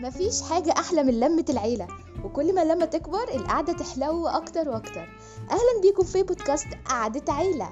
مفيش حاجة أحلى من لمة العيلة وكل ما لما تكبر القعدة تحلو أكتر وأكتر. أهلا بيكم في بودكاست قعدة عيلة.